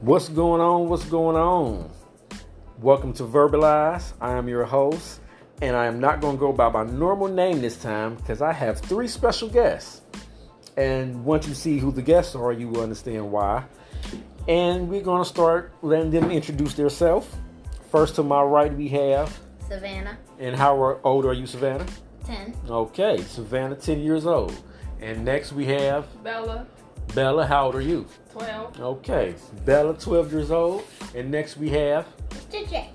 What's going on? What's going on? Welcome to Verbalize. I am your host, and I am not going to go by my normal name this time because I have three special guests. And once you see who the guests are, you will understand why. And we're going to start letting them introduce themselves. First to my right, we have. Savannah, And how old are you, Savannah? 10. Okay, Savannah, 10 years old. And next we have Bella, Bella. How old are you? 12. Okay, Bella, 12 years old. And next we have Mr. J,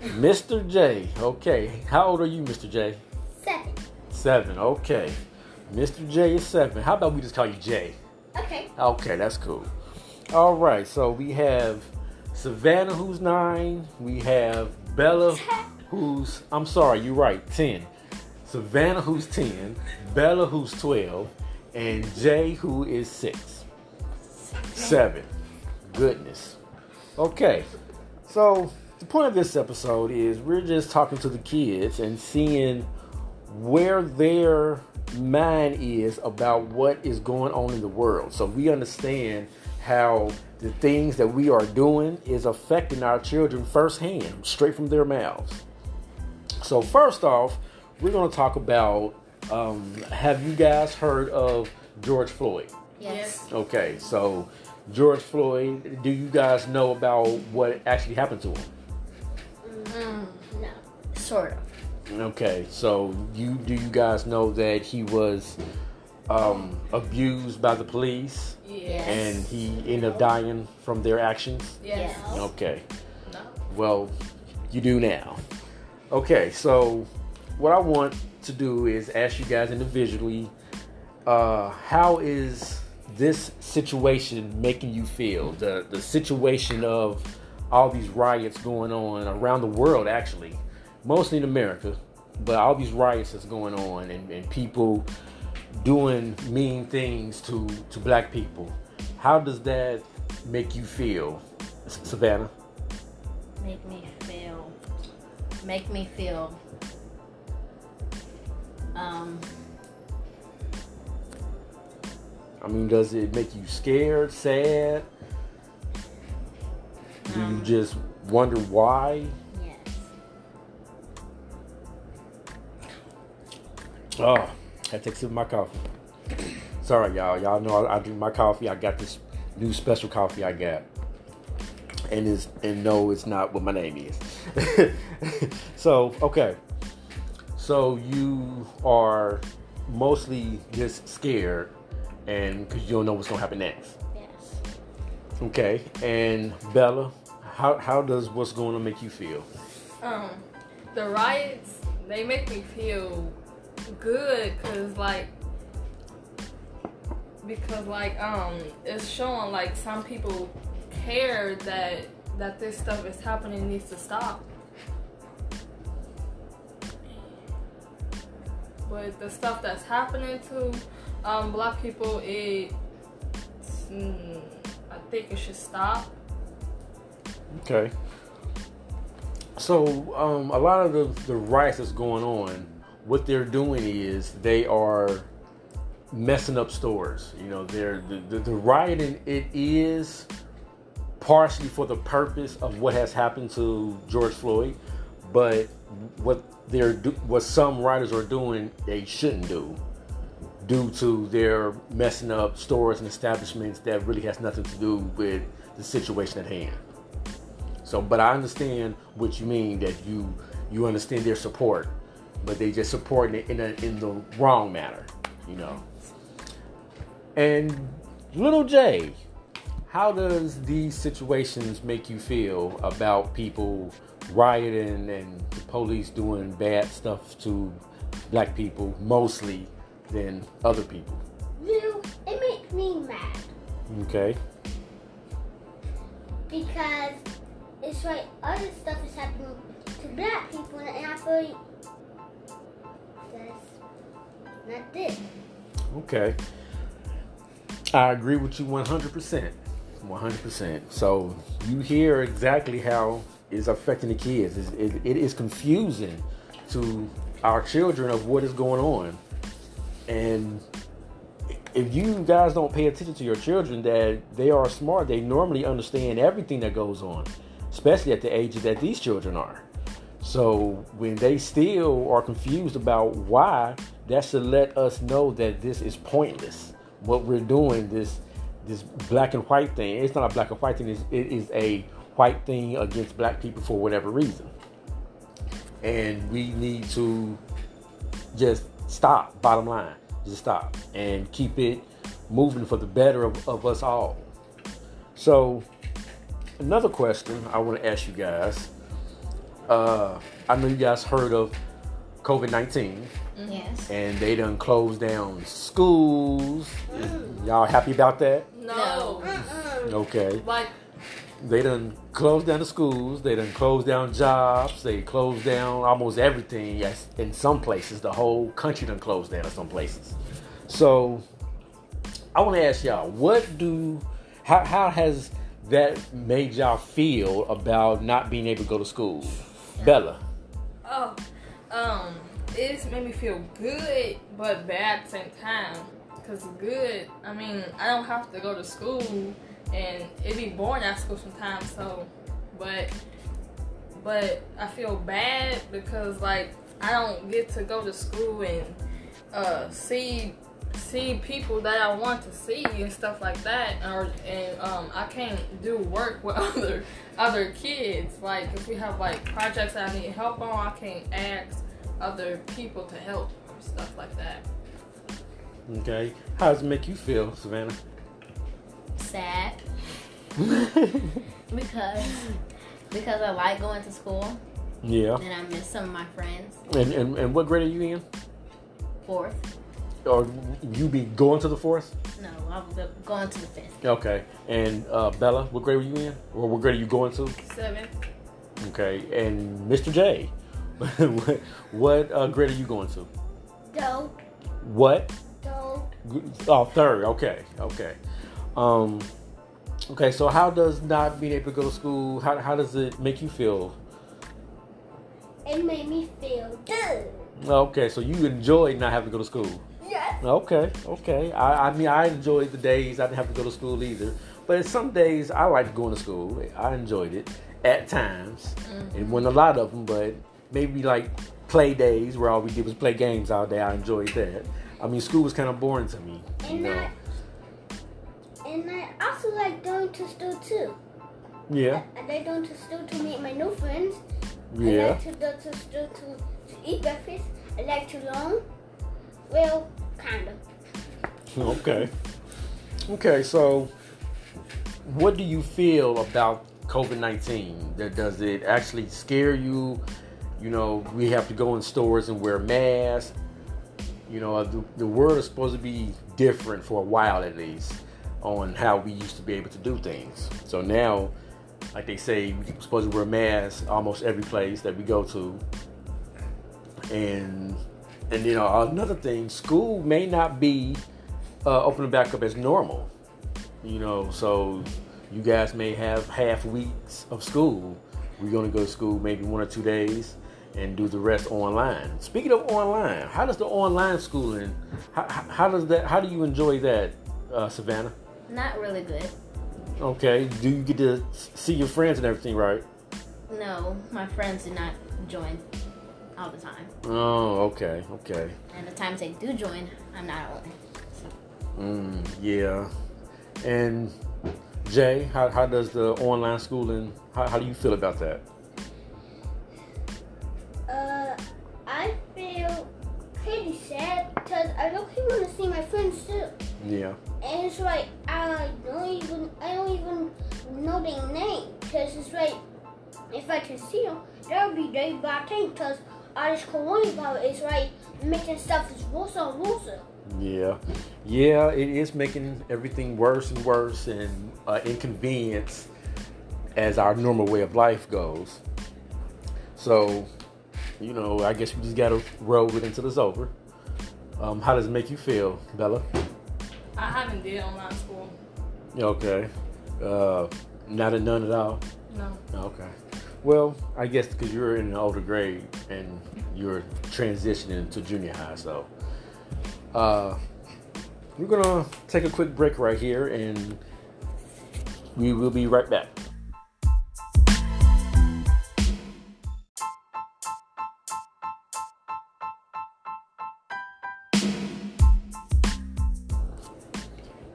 Mr. J. Okay, how old are you, Mr. J? 7. Seven. Okay, Mr. J is seven. How about we just call you J? Okay. Okay, that's cool. All right, so we have Savannah, who's nine. We have Bella, who's, I'm sorry, you're right, 10. Savannah, who's 10. Bella, who's 12. And Jay, who is 6. 7. Goodness. Okay, so the point of this episode is we're just talking to the kids and seeing where their mind is about what is going on in the world. So we understand how the things that we are doing is affecting our children firsthand, straight from their mouths. So first off, we're going to talk about um, have you guys heard of George Floyd? Yes. Okay, so George Floyd, do you guys know about what actually happened to him? Mm, no. Sort of. Okay, so you do you guys know that he was um, abused by the police Yes. and he ended up dying from their actions? Yes. Yes. Okay, No. well, you do now. Okay, so what I want to do is ask you guys individually uh, how is this situation making you feel? The, the situation of all these riots going on around the world, actually, mostly in America, but all these riots that's going on and, and people doing mean things to, to black people. How does that make you feel, Savannah? Make me feel. Make me feel. Um. I mean, does it make you scared, sad? Do you Um. just wonder why? Yes. Oh, I had to take a sip of my coffee. Sorry, y'all. Y'all know I, I drink my coffee. I got this new special coffee I got. And is and no, it's not what my name is. so, okay. So you are mostly just scared and because you don't know what's gonna happen next. Yes. Okay. And Bella, how how does what's going on make you feel? Um, the riots, they make me feel good because, like, because, like, um, it's showing, like, some people care that that this stuff is happening needs to stop. But the stuff that's happening to um, black people, it, mm, I think it should stop. Okay. So, um, a lot of the, the riots that's going on, what they're doing is they are messing up stores. You know, they're the, the, the rioting. It is partially for the purpose of what has happened to George Floyd, but what they're what some writers are doing, they shouldn't do, due to their messing up stores and establishments that really has nothing to do with the situation at hand. So, but I understand what you mean that you you understand their support, but they just supporting it in a, in the wrong manner, you know. And little J, how does these situations make you feel about people rioting and the police doing bad stuff to black people mostly than other people? You, it makes me mad Okay. because it's like other stuff is happening to black people, and I feel like that's not this. Okay. I agree with you 100%. 100%. So you hear exactly how it's affecting the kids. It's, it, it is confusing to our children of what is going on. And if you guys don't pay attention to your children, that they are smart, they normally understand everything that goes on, especially at the age that these children are. So when they still are confused about why, that should let us know that this is pointless. What we're doing, this this black and white thing, it's not a black and white thing. It's, it is a white thing against black people for whatever reason, and we need to just stop. Bottom line, just stop and keep it moving for the better of, of us all. So, another question I want to ask you guys. Uh, I know you guys heard of COVID 19 Yes. and they done closed down schools. Y'all happy about that? No. Okay. Like, They done closed down the schools. They done closed down jobs. They closed down almost everything. Yes, in some places, the whole country done closed down in some places. So, I want to ask y'all, what do, how, how has that made y'all feel about not being able to go to school? Bella. oh, um, it's made me feel good, but bad at the same time. Cause good, I mean, I don't have to go to school, and it be boring at school sometimes. So, but, but I feel bad because like I don't get to go to school and uh, see see people that I want to see and stuff like that, or and um, I can't do work with other other kids. Like if we have like projects that I need help on, I can't ask other people to help or stuff like that. Okay. How does it make you feel, Savannah? Sad because because I like going to school yeah. and I miss some of my friends. And, and, and what grade are you in? Fourth. Or you be going to the fourth? No, I'm go- going to the fifth. Okay. And uh, Bella, what grade were you in? Or what grade are you going to? Seven. Okay. And Mr. J, what, what uh, grade are you going to? Don't, What? don't. Oh, third. Okay. Okay. Um, okay. So how does not being able to go to school? How, how does it make you feel? It made me feel good. Okay. So you enjoy not having to go to school. Yes. Okay, okay. I, I mean, I enjoyed the days I didn't have to go to school either. But some days I liked going to school. I enjoyed it at times. It wasn't a lot of them, but maybe like play days where all we did was play games all day. I enjoyed that. I mean, school was kind of boring to me. You And know. I, and I also like going to school too. Yeah, I, I like going to school to meet my new friends. Yeah. I like to go to school to, to eat breakfast. I like to learn. Well, kind of. Okay. Okay, so what do you feel about COVID 19? Does it actually scare you? You know, we have to go in stores and wear masks. You know, the, the world is supposed to be different for a while at least on how we used to be able to do things. So now, like they say, we're supposed to wear masks almost every place that we go to. And and you know another thing, school may not be uh, opening back up as normal. You know, so you guys may have half weeks of school. We're gonna go to school maybe one or two days and do the rest online. Speaking of online, how does the online schooling? How, how, does that? How do you enjoy that, uh, Savannah? Not really good. Okay, do you get to see your friends and everything, right? No, my friends do not join all the time. Oh, okay, okay. And the times they do join, I'm not on. Mm, yeah. And Jay, how, how does the online schooling? How, how do you feel about that? Uh, I feel pretty sad because I don't even want to see my friends too. Yeah. And it's like I don't even I don't even know name because it's like if I can see them, that would be very bad thing because all this coronavirus is like making stuff is worse and worse. Yeah, yeah, it is making everything worse and worse and uh, inconvenience as our normal way of life goes. So, you know, I guess we just gotta roll with it until it's over. Um, how does it make you feel, Bella? I haven't did online school. Okay, uh, not a none at all. No. Okay. Well, I guess because you're in an older grade and you're transitioning to junior high, so. Uh, we're gonna take a quick break right here, and we will be right back.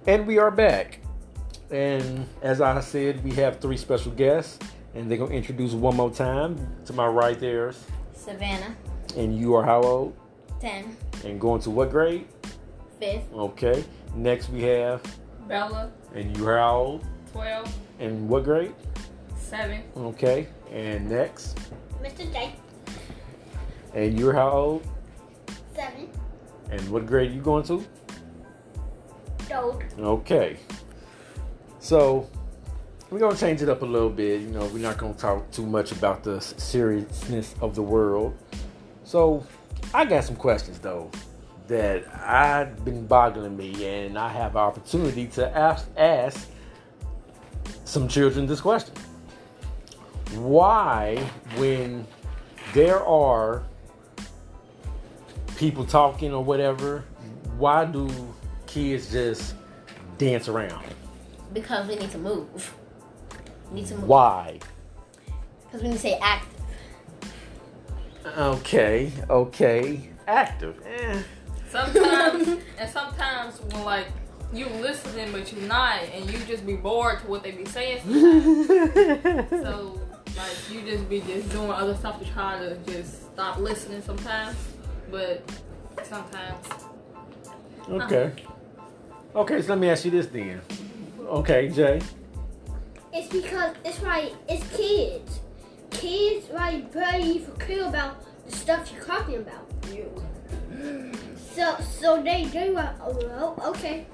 And we are back. And as I said, we have three special guests, and they're gonna introduce one more time. To my right, there's Savannah, and you are how old? 10, And going to what grade? 5th, Okay. Next we have, Bella, and you are how old? 12, And what grade? 7, Okay. And next, Mr. J, and you're how old? seven, And what grade are you going to? old. Okay. So we're gonna change it up a little bit. You know, we're not gonna talk too much about the seriousness of the world. So I got some questions though that I've been boggling me, and I have opportunity to ask ask some children this question. Why, when there are people talking or whatever, why do kids just dance around? Because we need to move. We need to move. Why? Because we need to say active. Okay, okay. Active. Eh. Sometimes, and sometimes when like you listening but you're not, and you just be bored to what they be saying. So like you just be just doing other stuff to try to just stop listening sometimes. But sometimes, okay. Okay, so let me ask you this then. Okay, Jay. It's because it's right. It's kids. Kids right very care about the stuff you're talking about. So so they they right. Oh, well, okay.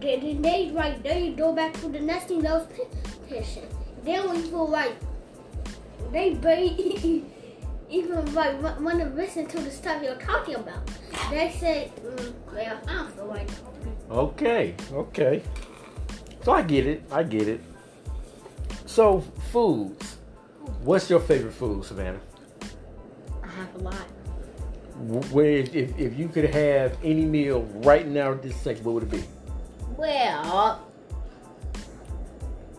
They they, they right. They go back to the nesting those petition. They don't even like. They very even like want to listen to the stuff you're talking about. They say, mm, well, I don't feel like talking. Okay, okay. So I get it. I get it. So foods. What's your favorite food, Savannah? I have a lot. Where if, if, you could have any meal right now at this second, what would it be? Well,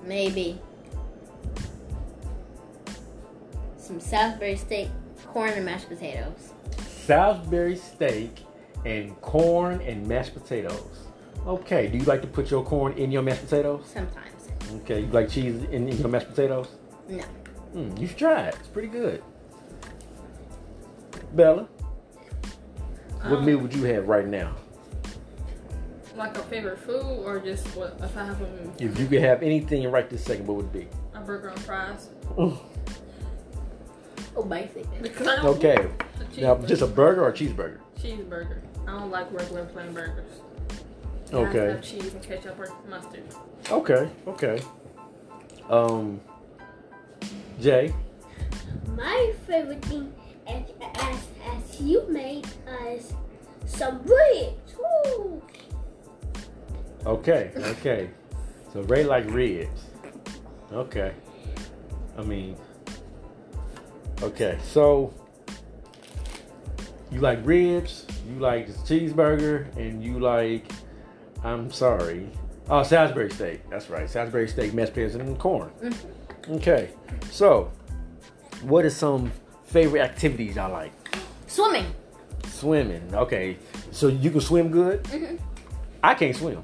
maybe some Salisbury steak, corn, and mashed potatoes. Salisbury steak and corn and mashed potatoes. Okay. Do you like to put your corn in your mashed potatoes? Sometimes. Okay. You like cheese in, in your mashed potatoes? No. Hmm, you should try it. It's pretty good. Bella, what um, meal would you have right now? like a favorite food or just what if I have a, If you could have anything right this second, what would it be? a burger and fries? Oh, basic. Because I don't Okay. Now, just a burger or a cheeseburger? cheeseburger. I don't like regular plain burgers. It has to Okay. cheese and ketchup or mustard. Okay. Okay. Um, Jay. My favorite thing, as, as, as you made, is some ribs. Woo! Okay. Okay. so Ray like ribs. Okay. I mean. Okay. So you like ribs, you like this cheeseburger, and you like. I'm sorry. Oh, Salisbury steak. That's right. Salisbury steak, mashed potatoes, and corn. Okay. So, what is some favorite activities y'all like? Swimming. Swimming. Okay. So you can swim good? Mhm. I can't swim.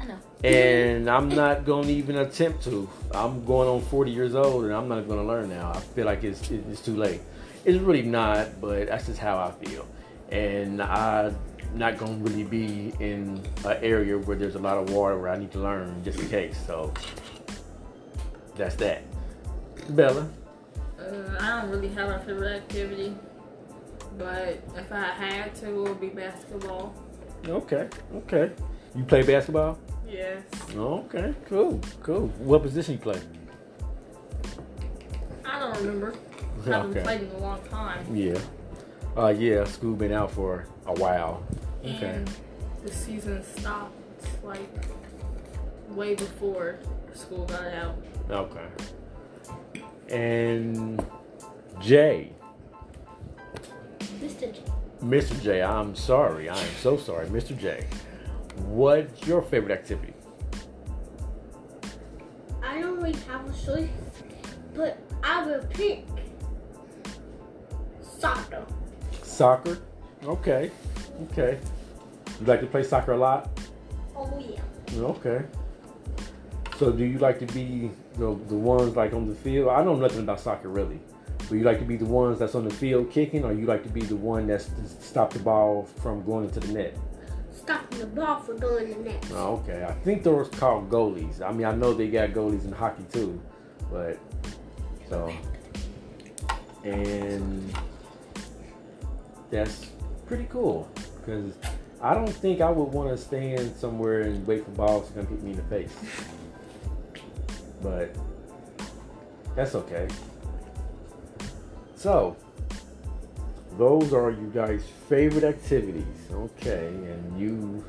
I know. And I'm not going to even attempt to. I'm going on 40 years old and I'm not going to learn now. I feel like it's, it's too late. It's really not, but that's just how I feel. And I'm not going to really be in an area where there's a lot of water where I need to learn just in case. So that's that. Bella. Uh, I don't really have a favorite activity, but if I had to, it would be basketball. Okay. Okay. You play basketball? Yes. Okay. Cool. Cool. What position you play? I don't remember. I haven't Okay. played in a long time. Yeah. Uh, yeah, school been out for a while. Okay. The season stopped like way before school got out. Okay. And Jay, Mr. J. Mr. J, I'm sorry. I am so sorry, Mr. J. what's your favorite activity? I don't really have a choice, but I will pick Soccer. Okay. Okay. You like to play soccer a lot? Oh yeah. Okay. So do you like to be the the ones like on the field? I know nothing about soccer really. But you like to be the ones that's on the field kicking, or you like to be the one that's to stop the ball from going into the net? Stopping the ball from going in the net. Oh, okay. I think those called goalies. I mean, I know they got goalies in hockey too, but so and that's pretty cool because I don't think I would want to stand somewhere and wait for balls to come hit me in the face. But that's okay. So, those are you guys' favorite activities. Okay, and you,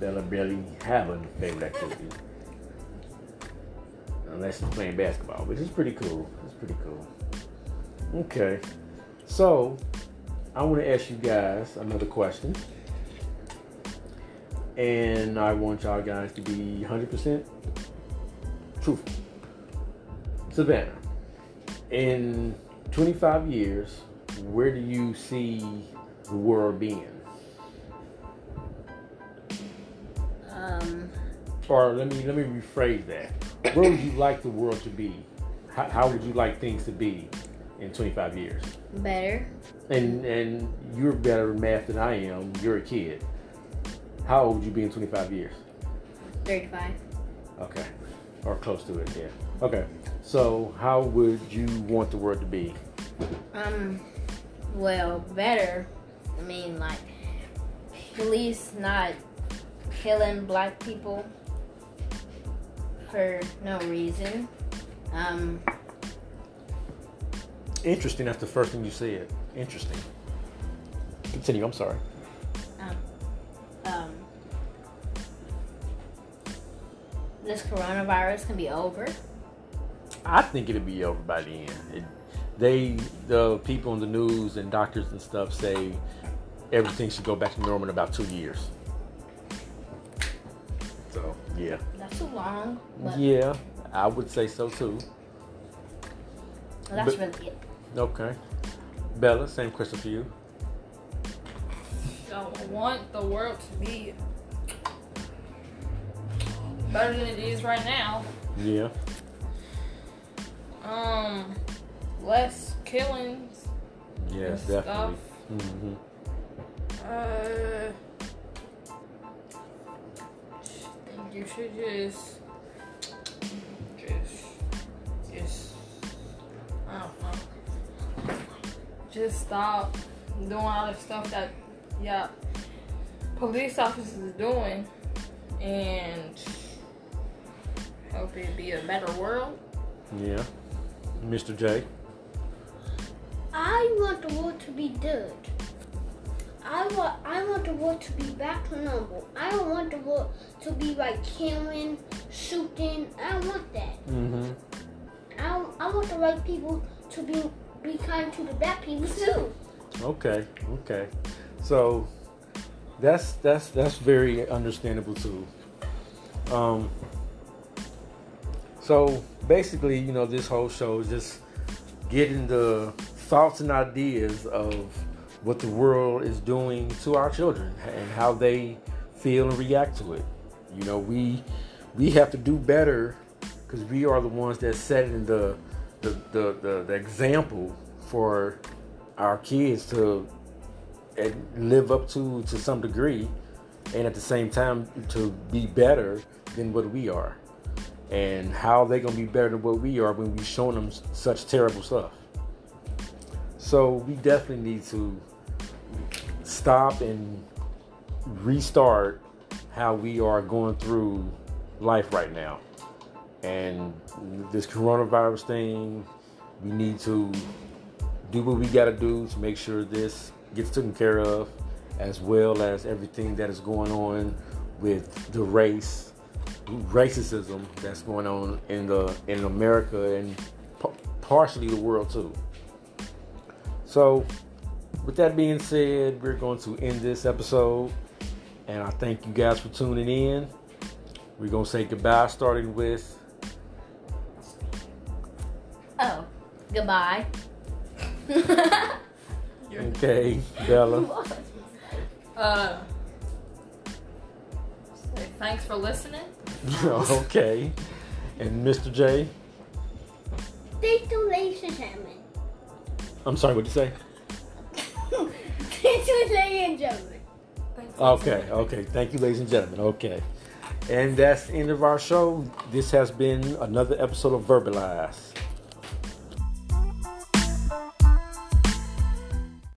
Bella, barely have a favorite activity. Unless you're playing basketball, which is pretty cool. It's pretty cool. Okay, so I want to ask you guys another question. And I want y'all guys to be 100% truthful. Savannah, in 25 years, where do you see the world being? Um, Or let me let me rephrase that. Where would you like the world to be? How, how would you like things to be in 25 years? better. And and you're better at math than I am. You're a kid. How old would you be in 25 years? 35. Okay. Or close to it, yeah. Okay. So how would you want the world to be? Um, well, better. I mean, like, police not killing black people for no reason. Um, Interesting. That's the first thing you said. Interesting. Continue. I'm sorry. um, um, this coronavirus can be over. I think it'll be over by the end. It, they, the people in the news and doctors and stuff say everything should go back to normal in about two years. So yeah, That's too long, yeah, I would say so too. that's but- really it. Okay, Bella, same question for you. I want the world to be better than it is right now. Yeah, Um, less killings. yes, and definitely. hmm Uh, I think you should just, Just stop doing all the stuff that, yeah, police officers is doing, and hope it be a better world. Yeah, Mr. J. I want the world to be good. I want I want the world to be back to normal. I don't want the world to be like killing, shooting. I don't want that. Mm-hmm. I, I want the right people to be be kind to the bad people too. Okay, okay. So that's that's that's very understandable too. Um so basically, you know, this whole show is just getting the thoughts and ideas of what the world is doing to our children and how they feel and react to it. You know, we we have to do better because we are the ones that setting the the, the, the the example for our kids to uh, live up to to some degree and at the same time to be better than what we are. And how they gonna be better than what we are when we showing them such terrible stuff. So we definitely need to stop and restart how we are going through life right now and this coronavirus thing we need to do what we got to do to make sure this gets taken care of, as well as everything that is going on with the race, racism that's going on in the in America and p- partially the world too. So, with that being said, we're going to end this episode, And I thank you guys for tuning in. We're to say goodbye, starting with. Goodbye. Okay, Bella. Uh, say thanks for listening. okay. And Mr. J. Thank you, ladies and gentlemen. I'm sorry, what'd you say? Thank you, ladies and gentlemen. Okay, okay. Thank you, ladies and gentlemen. Okay. And that's the end of our show. This has been another episode of Verbalize.